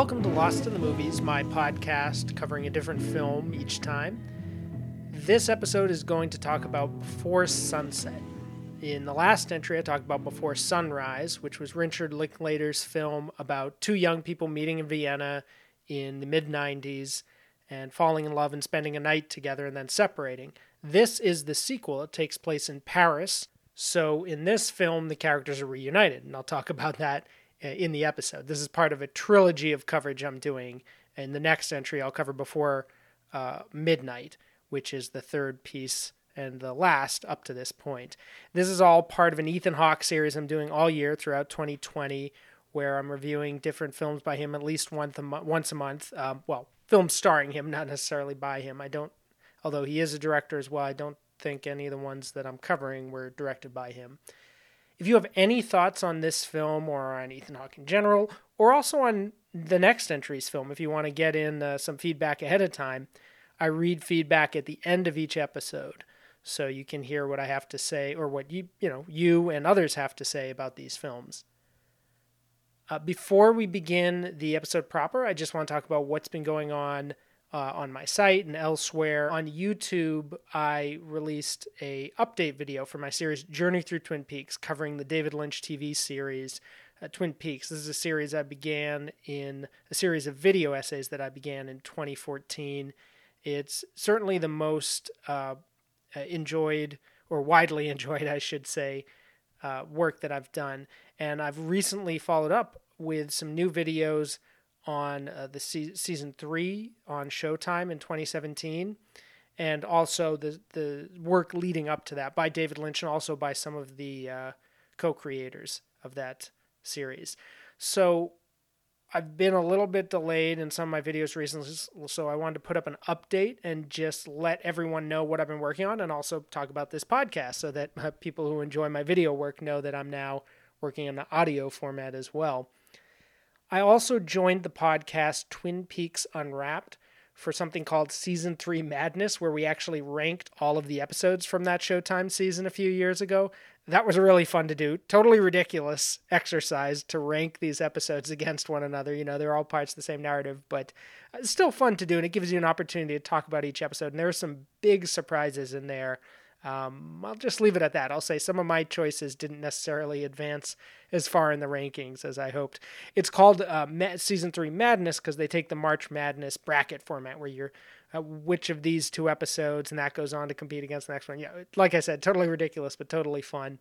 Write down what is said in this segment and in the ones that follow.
Welcome to Lost in the Movies, my podcast covering a different film each time. This episode is going to talk about Before Sunset. In the last entry, I talked about Before Sunrise, which was Richard Linklater's film about two young people meeting in Vienna in the mid 90s and falling in love and spending a night together and then separating. This is the sequel. It takes place in Paris. So in this film, the characters are reunited, and I'll talk about that in the episode. This is part of a trilogy of coverage I'm doing. And the next entry I'll cover before uh, midnight, which is the third piece and the last up to this point. This is all part of an Ethan Hawke series I'm doing all year throughout 2020, where I'm reviewing different films by him at least once a, mo- once a month. Um, well, films starring him, not necessarily by him. I don't, although he is a director as well, I don't think any of the ones that I'm covering were directed by him. If you have any thoughts on this film or on Ethan Hawke in general, or also on the next entry's film, if you want to get in uh, some feedback ahead of time, I read feedback at the end of each episode, so you can hear what I have to say or what you you know you and others have to say about these films. Uh, before we begin the episode proper, I just want to talk about what's been going on uh, on my site and elsewhere. On YouTube, I released a update video for my series Journey Through Twin Peaks, covering the David Lynch TV series uh, Twin Peaks. This is a series I began in a series of video essays that I began in 2014. It's certainly the most uh, uh enjoyed or widely enjoyed, I should say, uh, work that I've done. And I've recently followed up with some new videos on uh, the se- season three on Showtime in 2017, and also the the work leading up to that by David Lynch and also by some of the uh, co-creators of that series. So I've been a little bit delayed in some of my videos recently, so I wanted to put up an update and just let everyone know what I've been working on, and also talk about this podcast so that uh, people who enjoy my video work know that I'm now working in the audio format as well. I also joined the podcast Twin Peaks Unwrapped for something called Season 3 Madness, where we actually ranked all of the episodes from that Showtime season a few years ago. That was really fun to do. Totally ridiculous exercise to rank these episodes against one another. You know, they're all parts of the same narrative, but it's still fun to do, and it gives you an opportunity to talk about each episode. And there are some big surprises in there um, I'll just leave it at that. I'll say some of my choices didn't necessarily advance as far in the rankings as I hoped. It's called uh, Season 3 Madness because they take the March Madness bracket format where you're uh, which of these two episodes, and that goes on to compete against the next one. Yeah, like I said, totally ridiculous, but totally fun.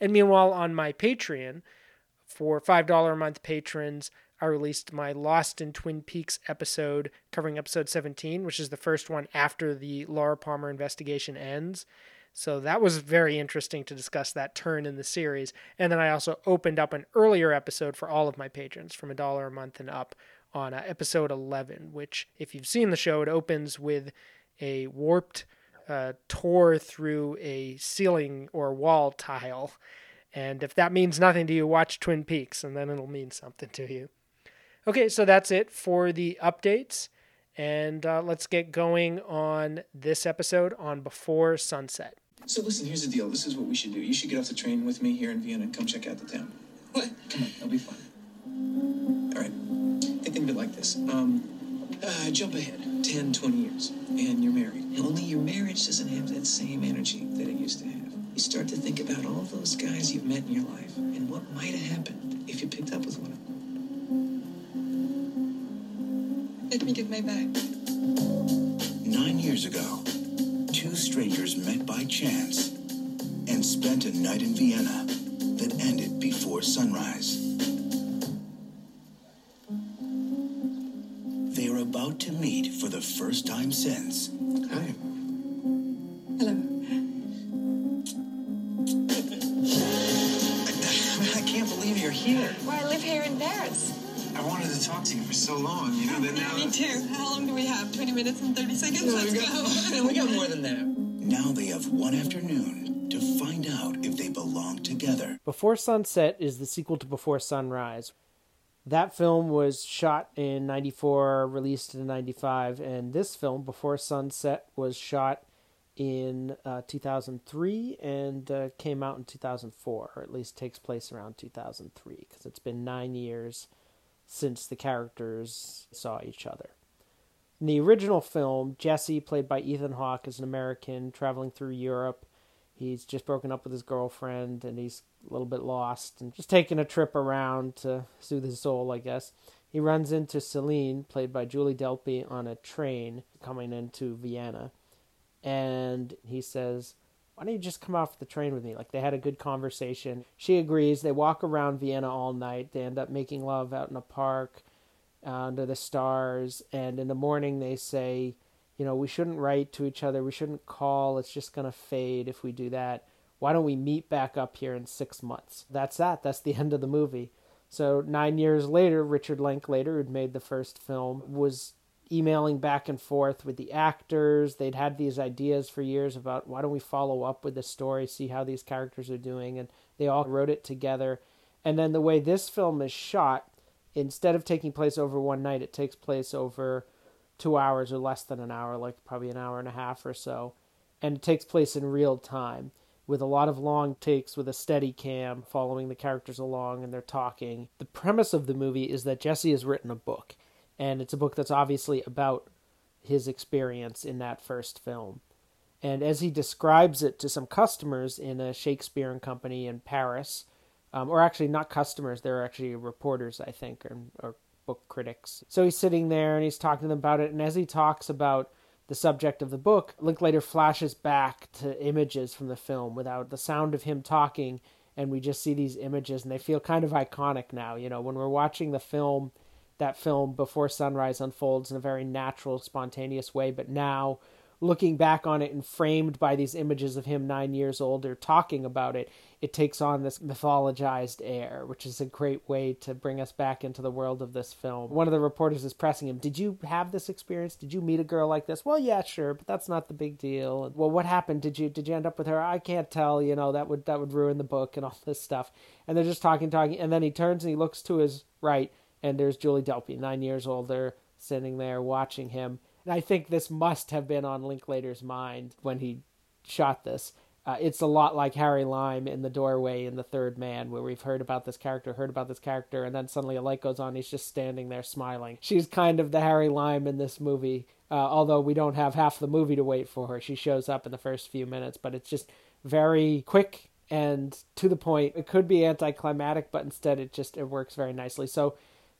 And meanwhile, on my Patreon, for $5 a month patrons, I released my Lost in Twin Peaks episode covering episode 17, which is the first one after the Laura Palmer investigation ends. So that was very interesting to discuss that turn in the series. And then I also opened up an earlier episode for all of my patrons from a dollar a month and up on uh, episode 11, which, if you've seen the show, it opens with a warped uh, tour through a ceiling or wall tile. And if that means nothing to you, watch Twin Peaks, and then it'll mean something to you. Okay, so that's it for the updates. And uh, let's get going on this episode on Before Sunset. So listen, here's the deal. This is what we should do. You should get off the train with me here in Vienna and come check out the town. What? Come on, it'll be fun. All right. Think of it like this. Um, uh, jump ahead 10, 20 years, and you're married. And only your marriage doesn't have that same energy that it used to have. You start to think about all those guys you've met in your life and what might have happened if you picked up with one of them. Let me get my. Nine years ago, two strangers met by chance and spent a night in Vienna that ended before sunrise. They are about to meet for the first time since. Wanted to you for so long, you know, that now. Me too. How long do we have? 20 minutes and 30 seconds? No, Let's we, go. got, we got more than that. Now they have one afternoon to find out if they belong together. Before Sunset is the sequel to Before Sunrise. That film was shot in 94, released in 95, and this film, Before Sunset, was shot in uh, 2003 and uh, came out in 2004, or at least takes place around 2003, because it's been nine years since the characters saw each other. In the original film, Jesse, played by Ethan Hawke, is an American traveling through Europe. He's just broken up with his girlfriend and he's a little bit lost and just taking a trip around to soothe his soul, I guess. He runs into Celine, played by Julie Delpy, on a train coming into Vienna. And he says, Why don't you just come off the train with me? Like they had a good conversation. She agrees. They walk around Vienna all night. They end up making love out in a park uh, under the stars. And in the morning, they say, you know, we shouldn't write to each other. We shouldn't call. It's just going to fade if we do that. Why don't we meet back up here in six months? That's that. That's the end of the movie. So nine years later, Richard Linklater, who'd made the first film, was emailing back and forth with the actors. They'd had these ideas for years about why don't we follow up with the story, see how these characters are doing, and they all wrote it together. And then the way this film is shot, instead of taking place over one night, it takes place over two hours or less than an hour, like probably an hour and a half or so. And it takes place in real time with a lot of long takes with a steady cam following the characters along and they're talking. The premise of the movie is that Jesse has written a book, and it's a book that's obviously about his experience in that first film. And as he describes it to some customers in a Shakespeare and company in Paris, um, or actually not customers, they're actually reporters, I think, or, or book critics. So he's sitting there and he's talking to them about it. And as he talks about the subject of the book, Linklater flashes back to images from the film without the sound of him talking. And we just see these images, and they feel kind of iconic now. You know, when we're watching the film, that film Before Sunrise unfolds in a very natural, spontaneous way. But now looking back on it and framed by these images of him nine years older talking about it, it takes on this mythologized air, which is a great way to bring us back into the world of this film. One of the reporters is pressing him, Did you have this experience? Did you meet a girl like this? Well, yeah, sure, but that's not the big deal. Well, what happened? Did you did you end up with her? I can't tell, you know, that would that would ruin the book and all this stuff. And they're just talking, talking, and then he turns and he looks to his right, and there's Julie Delpy, nine years older, sitting there watching him and I think this must have been on Linklater's mind when he shot this. Uh, it's a lot like Harry Lime in the doorway in The Third Man, where we've heard about this character, heard about this character, and then suddenly a light goes on. He's just standing there smiling. She's kind of the Harry Lime in this movie, uh, although we don't have half the movie to wait for her. She shows up in the first few minutes, but it's just very quick and to the point. It could be anticlimactic, but instead it just it works very nicely. So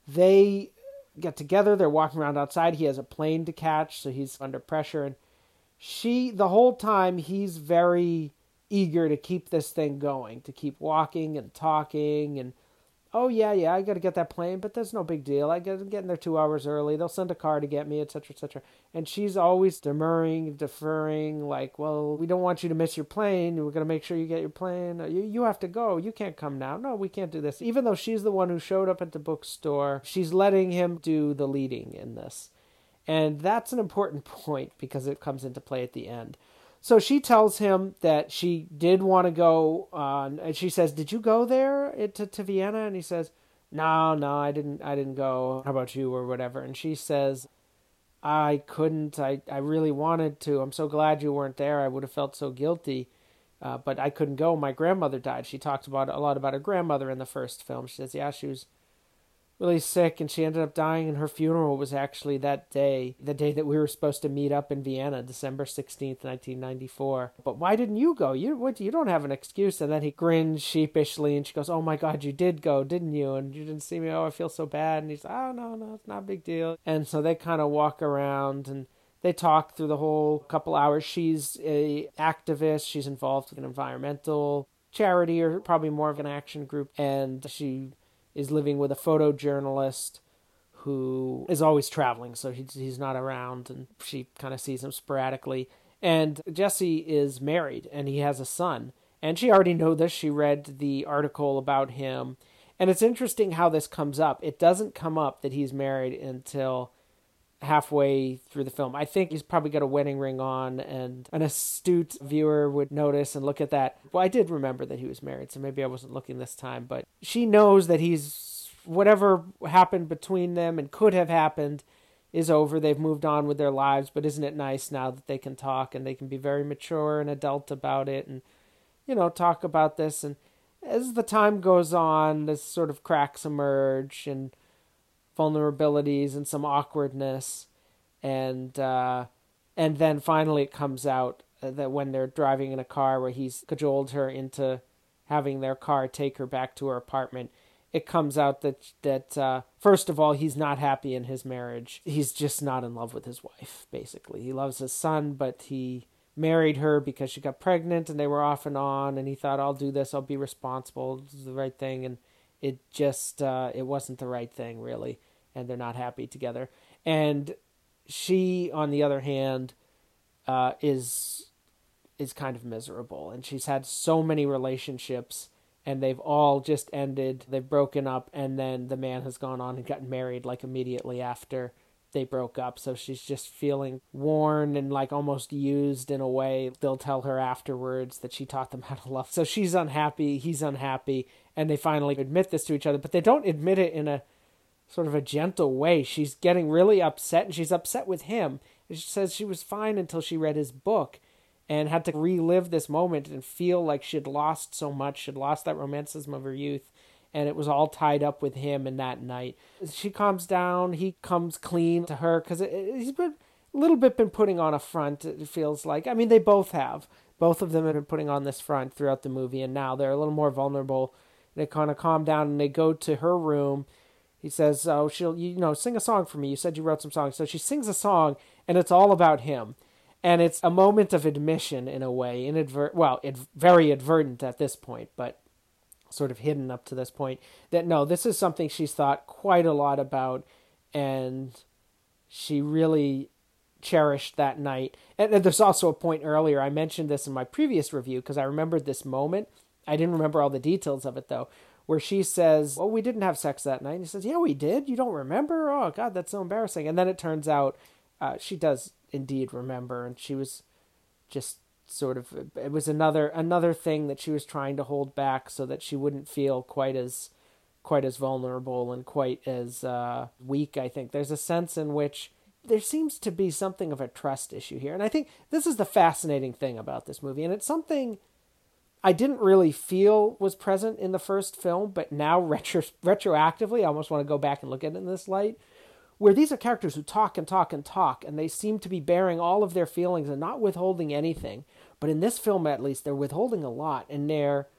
they get together. They're walking around outside. He has a plane to catch, so he's under pressure. And she, the whole time, he's very eager to keep this thing going, to keep walking and talking and oh yeah, yeah, I got to get that plane, but there's no big deal. I get I'm getting there two hours early. They'll send a car to get me, etc., etc. And she's always demurring, deferring, like, well, we don't want you to miss your plane. We're gonna make sure you get your plane. You you have to go. You can't come now. No, we can't do this. Even though she's the one who showed up at the bookstore, she's letting him do the leading in this. And that's an important point because it comes into play at the end. So she tells him that she did want to go on, and she says, "Did you go there to, to Vienna?" And he says, "No, no, I didn't. I didn't go. How about you, or whatever?" And she says, "I couldn't. I I really wanted to. I'm so glad you weren't there. I would have felt so guilty." Uh, but I couldn't go. My grandmother died. She talked about a lot about her grandmother in the first film. She says, "Yeah, she was really sick and she ended up dying and her funeral was actually that day the day that we were supposed to meet up in vienna december 16th 1994 but why didn't you go? You what you don't have an excuse. And then he grins sheepishly and she goes oh my god you did go didn't you? And you didn't see me. Oh i feel so bad. And he's oh no no it's not a big deal. And so they kind of walk around and they talk through the whole couple hours. She's a activist. She's involved with an environmental charity or probably more of an action group. And she is living with a photojournalist who is always traveling, so he's, he's not around, and she kind of sees him sporadically. And Jesse is married, and he has a son. And she already knew this. She read the article about him. And it's interesting how this comes up. It doesn't come up that he's married until halfway through the film. I think he's probably got a wedding ring on, and an astute viewer would notice and look at that. Well, I did remember that he was married, so maybe I wasn't looking this time, but she knows that he's whatever happened between them and could have happened is over. They've moved on with their lives, but isn't it nice now that they can talk and they can be very mature and adult about it and, you know, talk about this. And as the time goes on, this sort of cracks emerge and vulnerabilities and some awkwardness, and uh, and then finally it comes out that when they're driving in a car where he's cajoled her into having their car take her back to her apartment it comes out that that uh, first of all he's not happy in his marriage. He's just not in love with his wife. Basically, he loves his son, but he married her because she got pregnant and they were off and on. And he thought, "I'll do this. I'll be responsible. Is the right thing." And it just uh, it wasn't the right thing really, and they're not happy together. And she, on the other hand, uh, is is kind of miserable, and she's had so many relationships and they've all just ended. They've broken up, and then the man has gone on and gotten married like immediately after they broke up. So she's just feeling worn and like almost used in a way. They'll tell her afterwards that she taught them how to love. So she's unhappy, he's unhappy, and they finally admit this to each other, but they don't admit it in a sort of a gentle way. She's getting really upset, and she's upset with him. She says she was fine until she read his book and had to relive this moment and feel like she'd lost so much, she'd lost that romanticism of her youth, and it was all tied up with him in that night. She calms down, he comes clean to her because he's been a little bit been putting on a front, it feels like. I mean, they both have. Both of them have been putting on this front throughout the movie, and now they're a little more vulnerable. They kind of calm down and they go to her room. He says, "Oh, she'll you know sing a song for me. You said you wrote some songs." So she sings a song, and it's all about him and it's a moment of admission in a way, inadvert well, it very advertent at this point, but sort of hidden up to this point. That no, this is something she's thought quite a lot about, and she really cherished that night. And, and there's also a point earlier I mentioned this in my previous review because I remembered this moment. I didn't remember all the details of it though, where she says, "Oh, we didn't have sex that night." And he says, "Yeah, we did. You don't remember? Oh God, that's so embarrassing." And then it turns out uh, she does indeed remember, and she was just sort of it was another another thing that she was trying to hold back so that she wouldn't feel quite as quite as vulnerable and quite as uh, weak. I think there's a sense in which there seems to be something of a trust issue here, and I think this is the fascinating thing about this movie, and it's something I didn't really feel was present in the first film, but now retro- retroactively, I almost want to go back and look at it in this light where these are characters who talk and talk and talk, and they seem to be bearing all of their feelings and not withholding anything. But in this film, at least, they're withholding a lot, and they're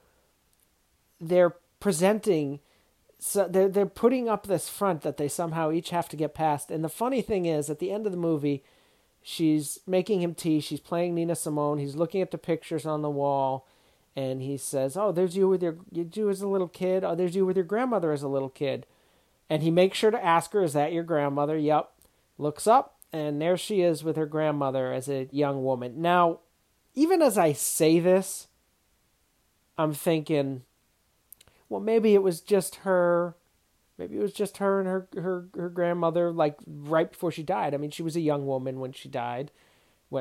they're presenting. So they're they're putting up this front that they somehow each have to get past. And the funny thing is, at the end of the movie, she's making him tea. She's playing Nina Simone. He's looking at the pictures on the wall, and he says, "Oh, there's you with your you as a little kid. Oh, there's you with your grandmother as a little kid." And he makes sure to ask her, Is that your grandmother? Yep. Looks up, and there she is with her grandmother as a young woman. Now, even as I say this, I'm thinking, well, maybe it was just her. Maybe it was just her and her, her, her grandmother, like right before she died. I mean, she was a young woman when she died.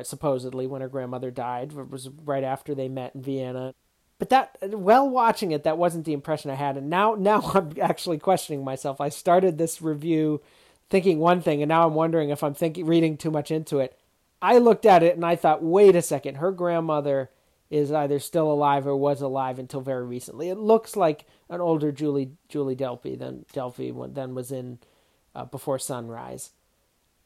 Supposedly when her grandmother died it was right after they met in Vienna but that well watching it that wasn't the impression i had. And now now i'm actually questioning myself. I started this review thinking one thing and now i'm wondering if i'm thinking reading too much into it. I looked at it and i thought wait a second her grandmother is either still alive or was alive until very recently. It looks like an older julie julie delpy than delpy than was in uh, before sunrise.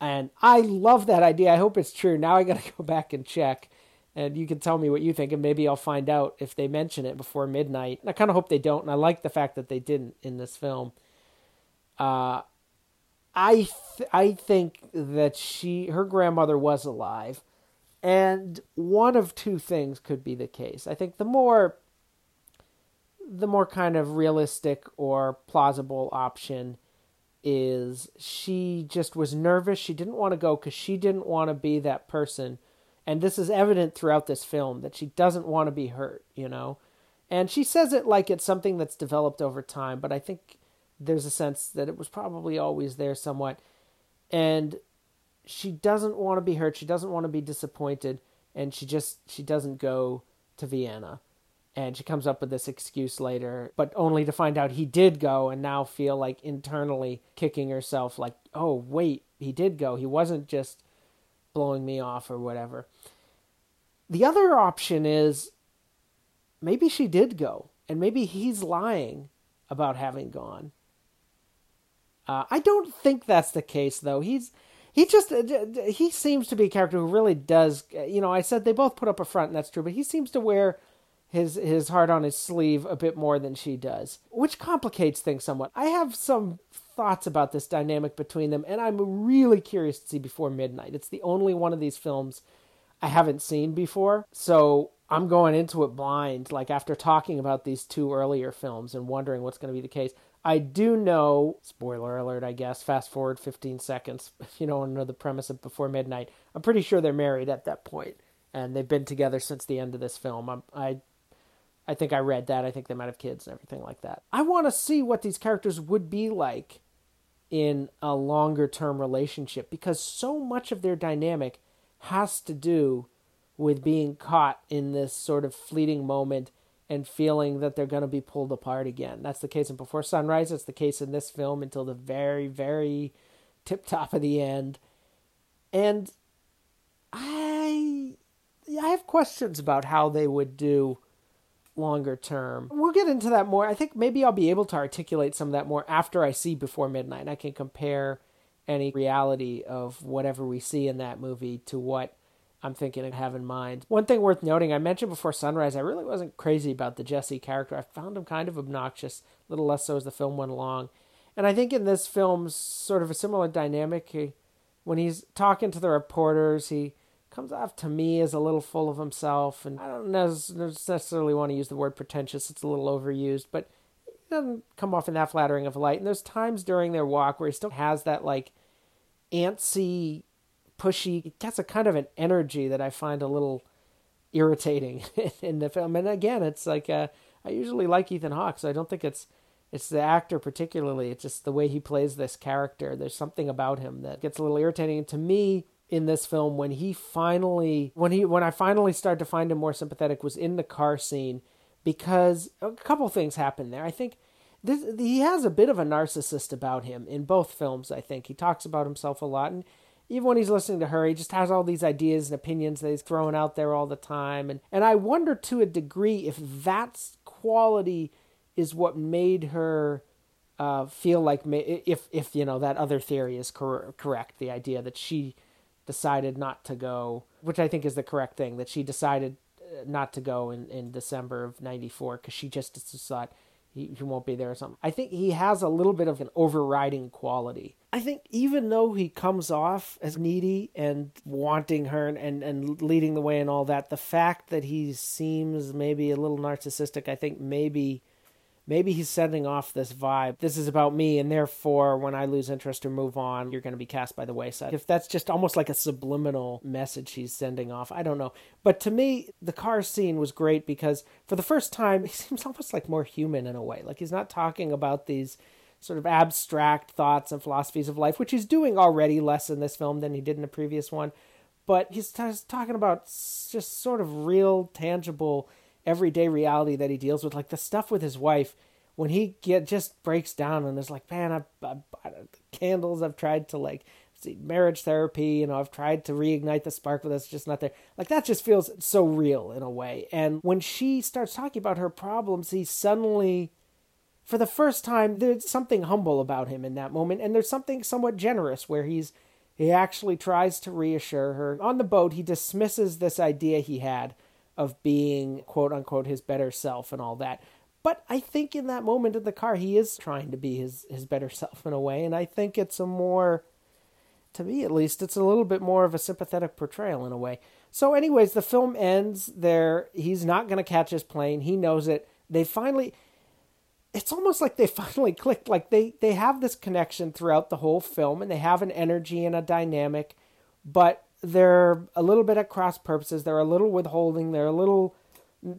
And i love that idea. I hope it's true. Now i gotta go back and check and you can tell me what you think, and maybe I'll find out if they mention it before midnight. And I kind of hope they don't, and I like the fact that they didn't in this film. Uh, I th- I think that she her grandmother was alive, and one of two things could be the case. I think the more the more kind of realistic or plausible option is she just was nervous. She didn't want to go because she didn't want to be that person and this is evident throughout this film that she doesn't want to be hurt, you know? And she says it like it's something that's developed over time, but I think there's a sense that it was probably always there somewhat. And she doesn't want to be hurt, she doesn't want to be disappointed, and she just she doesn't go to Vienna. And she comes up with this excuse later, but only to find out he did go and now feel like internally kicking herself like, "Oh, wait, he did go. He wasn't just blowing me off or whatever. The other option is maybe she did go, and maybe he's lying about having gone. Uh, I don't think that's the case though. He's he just uh, he seems to be a character who really does. Uh, you know, I said they both put up a front, and that's true. But he seems to wear his his heart on his sleeve a bit more than she does, which complicates things somewhat. I have some thoughts about this dynamic between them, and I'm really curious to see Before Midnight. It's the only one of these films I haven't seen before, so I'm going into it blind. Like after talking about these two earlier films and wondering what's going to be the case. I do know, spoiler alert, I guess, fast forward 15 seconds, if you don't know the premise of Before Midnight, I'm pretty sure they're married at that point, and they've been together since the end of this film. I'm, I, I think I read that. I think they might have kids and everything like that. I want to see what these characters would be like in a longer term relationship because so much of their dynamic has to do with being caught in this sort of fleeting moment and feeling that they're going to be pulled apart again. That's the case in Before Sunrise. It's the case in this film until the very, very tip top of the end. And I, I have questions about how they would do longer term. We'll get into that more. I think maybe I'll be able to articulate some of that more after I see Before Midnight. I can compare any reality of whatever we see in that movie to what I'm thinking and have in mind. One thing worth noting, I mentioned before Sunrise, I really wasn't crazy about the Jesse character. I found him kind of obnoxious, a little less so as the film went along. And I think in this film, sort of a similar dynamic. He, when he's talking to the reporters, he comes off to me as a little full of himself. And I don't necessarily want to use the word pretentious, it's a little overused, but he doesn't come off in that flattering of a light. And there's times during their walk where he still has that, like, antsy pushy. Has a kind of an energy that I find a little irritating in the film. And again, it's like uh, I usually like Ethan Hawke, so I don't think it's it's the actor particularly. It's just the way he plays this character. There's something about him that gets a little irritating. And to me, in this film, when he finally, when he, when I finally started to find him more sympathetic, was in the car scene, because a couple things happen there. I think this he has a bit of a narcissist about him in both films. I think he talks about himself a lot, and even when he's listening to her, he just has all these ideas and opinions that he's throwing out there all the time. And, and I wonder to a degree if that quality is what made her uh, feel like, if, if, you know, that other theory is cor- correct, the idea that she decided not to go, which I think is the correct thing, that she decided uh, not to go in, in December of 94 because she just thought, he, he won't be there or something. I think he has a little bit of an overriding quality. I think even though he comes off as needy and wanting her and, and leading the way and all that, the fact that he seems maybe a little narcissistic, I think maybe maybe he's sending off this vibe. This is about me, and therefore, when I lose interest or move on, you're going to be cast by the wayside. If that's just almost like a subliminal message he's sending off, I don't know. But to me, the car scene was great because for the first time, he seems almost like more human in a way. Like he's not talking about these sort of abstract thoughts and philosophies of life, which he's doing already less in this film than he did in the previous one. But he's t- talking about just sort of real, tangible everyday reality that he deals with, like the stuff with his wife when he get just breaks down and is like, man, I've, I've candles. I've tried to like see marriage therapy. You know, I've tried to reignite the spark, but it's just not there. Like that just feels so real in a way. And when she starts talking about her problems, he suddenly, for the first time, there's something humble about him in that moment, and there's something somewhat generous where he's he actually tries to reassure her. On the boat, he dismisses this idea he had of being quote unquote his better self and all that. But I think in that moment in the car he is trying to be his his better self in a way and I think it's a more to me at least it's a little bit more of a sympathetic portrayal in a way. So anyways, the film ends there he's not going to catch his plane. He knows it. They finally it's almost like they finally clicked like they they have this connection throughout the whole film and they have an energy and a dynamic but they're a little bit at cross purposes. They're a little withholding. They're a little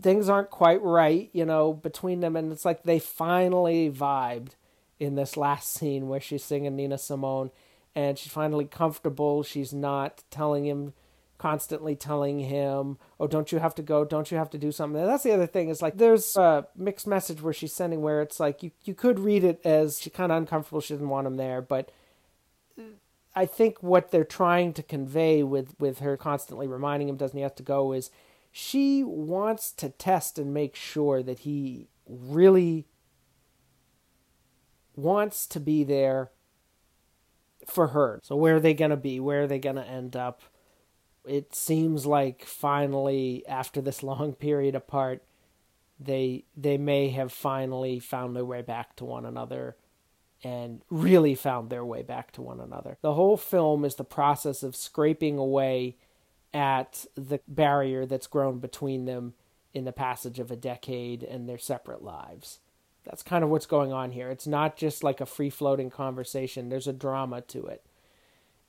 things aren't quite right, you know, between them. And it's like they finally vibed in this last scene where she's singing Nina Simone, and she's finally comfortable. She's not telling him constantly telling him, "Oh, don't you have to go? Don't you have to do something?" And that's the other thing is like there's a mixed message where she's sending where it's like you you could read it as she's kind of uncomfortable, she doesn't want him there, but I think what they're trying to convey with, with her constantly reminding him doesn't he have to go is she wants to test and make sure that he really wants to be there for her. So where are they going to be? Where are they going to end up? It seems like finally, after this long period apart, they they may have finally found their way back to one another and really found their way back to one another. The whole film is the process of scraping away at the barrier that's grown between them in the passage of a decade and their separate lives. That's kind of what's going on here. It's not just like a free floating conversation, there's a drama to it.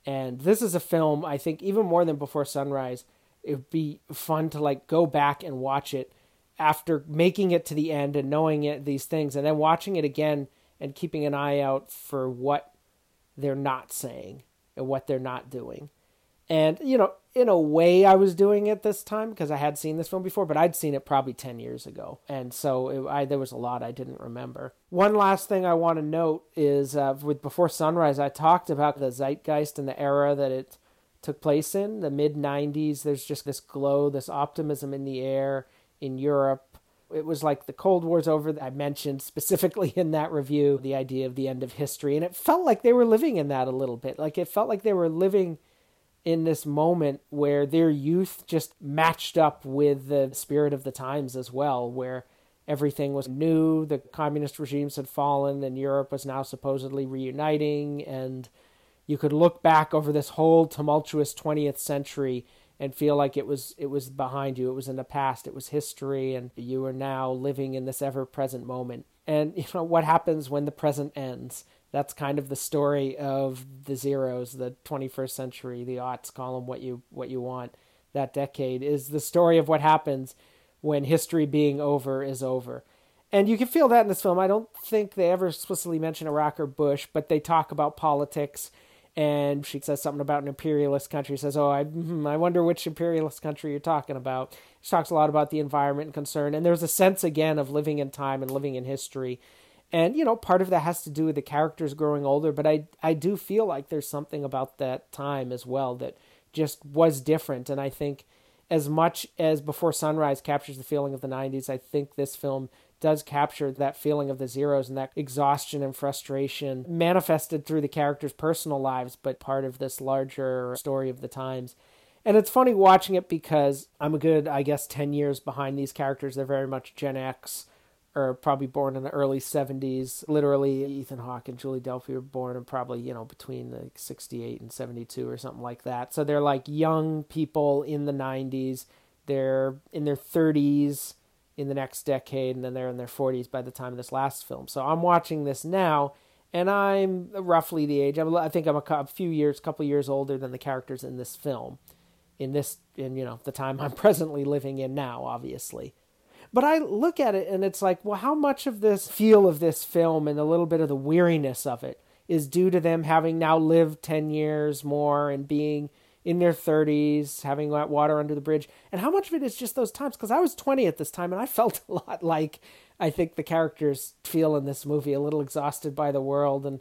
And this is a film, I think, even more than Before Sunrise, it would be fun to like go back and watch it after making it to the end and knowing it, these things, and then watching it again and keeping an eye out for what they're not saying and what they're not doing. And, you know, in a way, I was doing it this time because I had seen this film before, but I'd seen it probably 10 years ago. And so it, I, there was a lot I didn't remember. One last thing I want to note is uh, with Before Sunrise, I talked about the zeitgeist and the era that it took place in, the mid 90s. There's just this glow, this optimism in the air in Europe. It was like the Cold War's over. I mentioned specifically in that review the idea of the end of history. And it felt like they were living in that a little bit. Like it felt like they were living in this moment where their youth just matched up with the spirit of the times as well, where everything was new, the communist regimes had fallen, and Europe was now supposedly reuniting, and you could look back over this whole tumultuous 20th century and feel like it was it was behind you it was in the past it was history and you are now living in this ever present moment and you know what happens when the present ends that's kind of the story of the zeros, the 21st century, the aughts, call them what you what you want. That decade is the story of what happens when history being over is over. And you can feel that in this film. I don't think they ever explicitly mention Iraq or Bush, but they talk about politics. And she says something about an imperialist country. Says, "Oh, I, hmm, I wonder which imperialist country you're talking about." She talks a lot about the environment and concern, and there's a sense again of living in time and living in history and you know part of that has to do with the characters growing older but i i do feel like there's something about that time as well that just was different and i think as much as before sunrise captures the feeling of the 90s i think this film does capture that feeling of the zeros and that exhaustion and frustration manifested through the characters personal lives but part of this larger story of the times and it's funny watching it because i'm a good i guess 10 years behind these characters they're very much gen x or probably born in the early 70s. Literally, Ethan Hawke and Julie Delpy were born in probably, you know, between the 68 and 72 or something like that. So they're like young people in the 90s. They're in their 30s in the next decade, and then they're in their 40s by the time of this last film. So I'm watching this now, and I'm roughly the age. I think I'm a few years, a couple years older than the characters in this film. In this, in you know, the time I'm presently living in now, obviously. But I look at it and it's like, well, how much of this feel of this film and a little bit of the weariness of it is due to them having now lived 10 years more and being in their 30s, having that water under the bridge? And how much of it is just those times? Because I was 20 at this time and I felt a lot like I think the characters feel in this movie, a little exhausted by the world and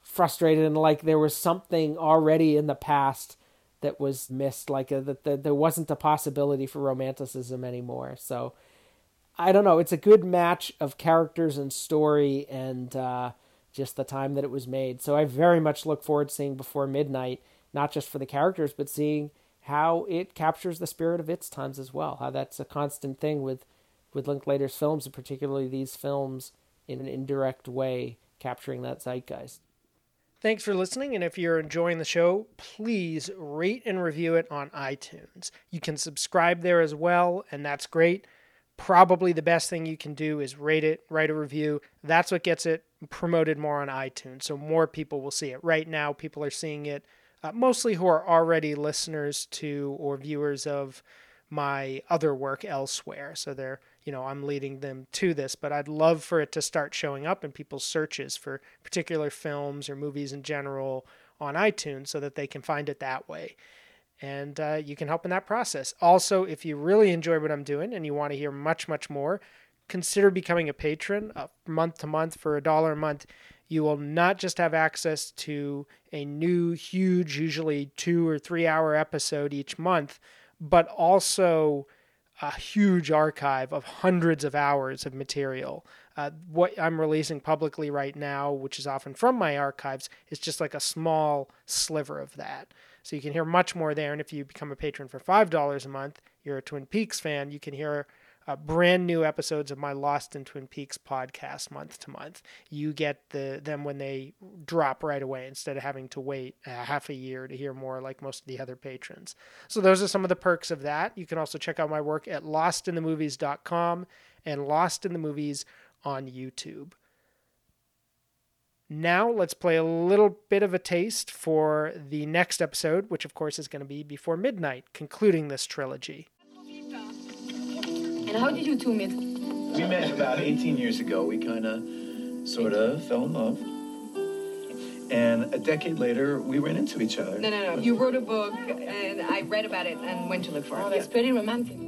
frustrated and like there was something already in the past that was missed like a, that the, there wasn't a possibility for romanticism anymore so I don't know. It's a good match of characters and story and uh, just the time that it was made. So I very much look forward to seeing Before Midnight, not just for the characters, but seeing how it captures the spirit of its times as well. How that's a constant thing with with Linklater's films, and particularly these films in an indirect way capturing that zeitgeist. Thanks for listening, and if you're enjoying the show, please rate and review it on iTunes. You can subscribe there as well, and that's great probably the best thing you can do is rate it, write a review. That's what gets it promoted more on iTunes. So more people will see it. Right now, people are seeing it uh, mostly who are already listeners to or viewers of my other work elsewhere. So they're, you know, I'm leading them to this, but I'd love for it to start showing up in people's searches for particular films or movies in general on iTunes so that they can find it that way and uh, you can help in that process. Also, if you really enjoy what I'm doing and you want to hear much, much more, consider becoming a patron uh, month to month for a dollar a month. You will not just have access to a new, huge, usually two or three hour episode each month, but also a huge archive of hundreds of hours of material Uh, what I'm releasing publicly right now, which is often from my archives, is just like a small sliver of that. So you can hear much more there. And if you become a patron for $5 a month, you're a Twin Peaks fan, you can hear uh, brand new episodes of my Lost in Twin Peaks podcast month to month. You get the them when they drop right away instead of having to wait a half a year to hear more like most of the other patrons. So those are some of the perks of that. You can also check out my work at lostinthemovies.com and Lost in the Movies on YouTube. Now, let's play a little bit of a taste for the next episode, which of course is going to be Before Midnight, concluding this trilogy. And how did you two meet? We met about 18 years ago. We kind of, sort of fell in love. And a decade later, we ran into each other. No, no, no. You wrote a book, and I read about it and went to look for it. Oh, that's pretty romantic.